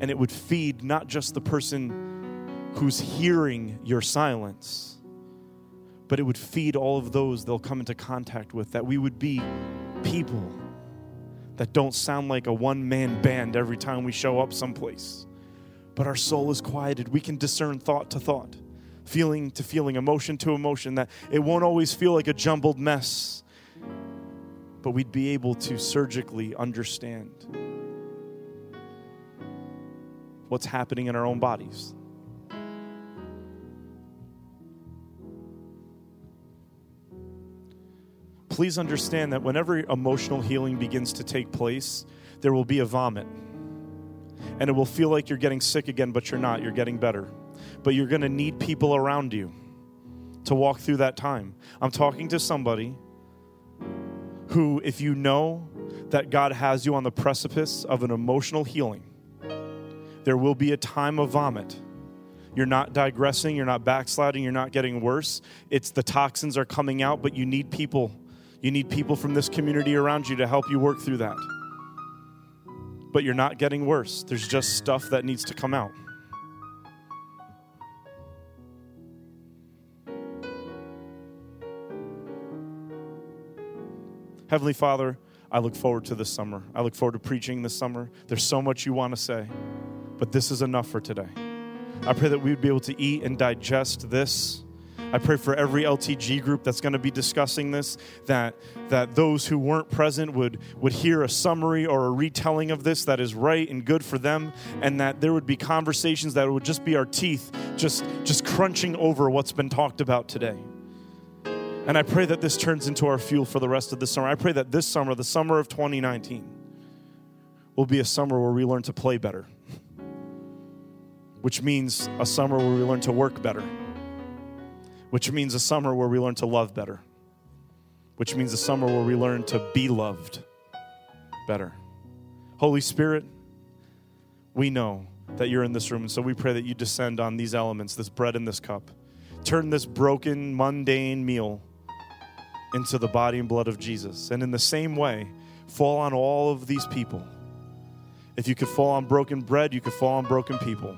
and it would feed not just the person who's hearing your silence, but it would feed all of those they'll come into contact with. That we would be people that don't sound like a one man band every time we show up someplace, but our soul is quieted. We can discern thought to thought feeling to feeling, emotion to emotion, that it won't always feel like a jumbled mess, but we'd be able to surgically understand what's happening in our own bodies. Please understand that whenever emotional healing begins to take place, there will be a vomit. And it will feel like you're getting sick again, but you're not. You're getting better but you're going to need people around you to walk through that time. I'm talking to somebody who, if you know that God has you on the precipice of an emotional healing, there will be a time of vomit. You're not digressing, you're not backsliding, you're not getting worse. It's the toxins are coming out, but you need people. You need people from this community around you to help you work through that. But you're not getting worse. There's just stuff that needs to come out. Heavenly Father, I look forward to this summer. I look forward to preaching this summer. There's so much you want to say, but this is enough for today. I pray that we would be able to eat and digest this. I pray for every LTG group that's going to be discussing this, that, that those who weren't present would, would hear a summary or a retelling of this that is right and good for them, and that there would be conversations that would just be our teeth just, just crunching over what's been talked about today. And I pray that this turns into our fuel for the rest of the summer. I pray that this summer, the summer of 2019, will be a summer where we learn to play better, which means a summer where we learn to work better which means a summer where we learn to love better, which means a summer where we learn to be loved better. Holy Spirit, we know that you're in this room, and so we pray that you descend on these elements, this bread and this cup. Turn this broken, mundane meal into the body and blood of Jesus. And in the same way, fall on all of these people. If you could fall on broken bread, you could fall on broken people.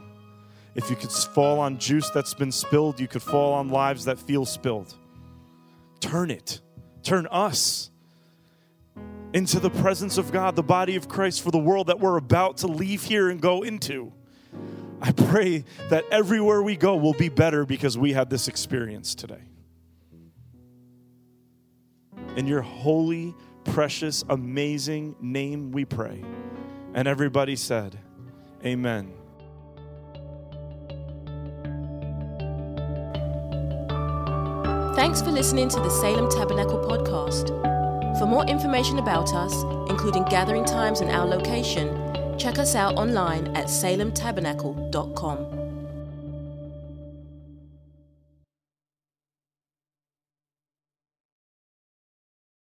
If you could fall on juice that's been spilled, you could fall on lives that feel spilled. Turn it. Turn us into the presence of God, the body of Christ for the world that we're about to leave here and go into. I pray that everywhere we go will be better because we had this experience today. In your holy, precious, amazing name we pray. And everybody said, Amen. Thanks for listening to the Salem Tabernacle podcast. For more information about us, including gathering times and our location, check us out online at salemtabernacle.com.